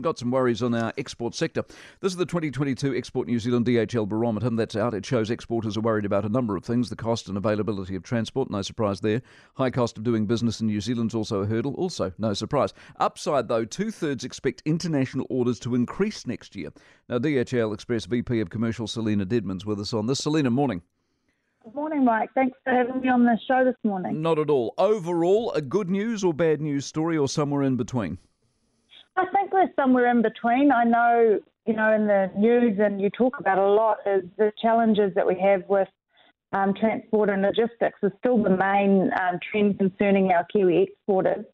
Got some worries on our export sector. This is the 2022 Export New Zealand DHL barometer that's out. It shows exporters are worried about a number of things the cost and availability of transport, no surprise there. High cost of doing business in New Zealand's also a hurdle, also no surprise. Upside though, two thirds expect international orders to increase next year. Now, DHL Express VP of Commercial Selina Deadman's with us on this. Selina, morning. Good morning, Mike. Thanks for having me on the show this morning. Not at all. Overall, a good news or bad news story, or somewhere in between? We're somewhere in between. I know, you know, in the news and you talk about a lot is the challenges that we have with um, transport and logistics is still the main um, trend concerning our Kiwi exporters,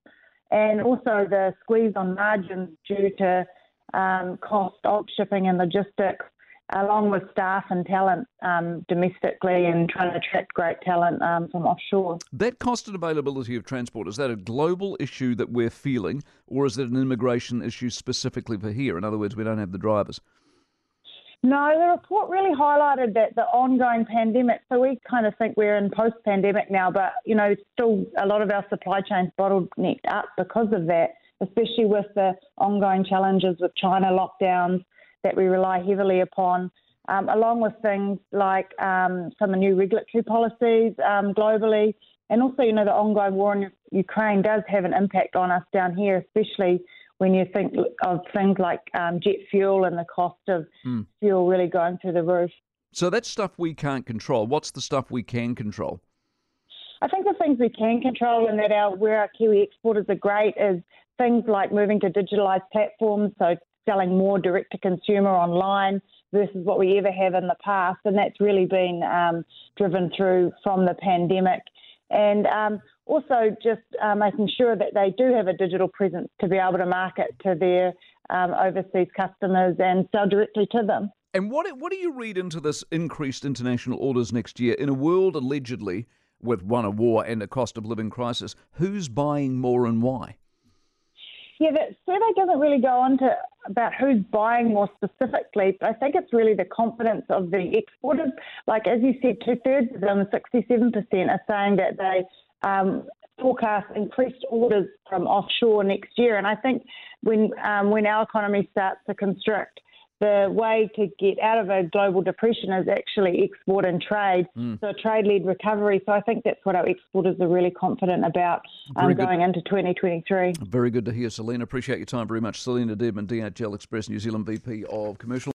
and also the squeeze on margins due to um, cost of shipping and logistics along with staff and talent um, domestically and trying to attract great talent um, from offshore. That cost and availability of transport, is that a global issue that we're feeling, or is it an immigration issue specifically for here? In other words, we don't have the drivers. No, the report really highlighted that the ongoing pandemic. So we kind of think we're in post-pandemic now, but you know, still a lot of our supply chains bottlenecked up because of that, especially with the ongoing challenges with China lockdowns that we rely heavily upon, um, along with things like um, some of the new regulatory policies um, globally. And also, you know, the ongoing war in Ukraine does have an impact on us down here, especially when you think of things like um, jet fuel and the cost of mm. fuel really going through the roof. So that's stuff we can't control. What's the stuff we can control? I think the things we can control and that our where our Kiwi exporters are great is things like moving to digitalised platforms, so selling more direct to consumer online versus what we ever have in the past. And that's really been um, driven through from the pandemic. And um, also just uh, making sure that they do have a digital presence to be able to market to their um, overseas customers and sell directly to them. And what what do you read into this increased international orders next year in a world allegedly with one a war and a cost of living crisis? Who's buying more and why? Yeah, that survey doesn't really go on to about who's buying more specifically, but I think it's really the confidence of the exporters. Like as you said, two thirds of them, 67%, are saying that they um, forecast increased orders from offshore next year. And I think when um, when our economy starts to constrict, the way to get out of a global depression is actually export and trade. Mm. So trade led recovery. So I think that's what our exporters are really confident about um, going into 2023. Very good to hear, Selina. Appreciate your time very much. Selina Deadman, DHL Express New Zealand VP of Commercial.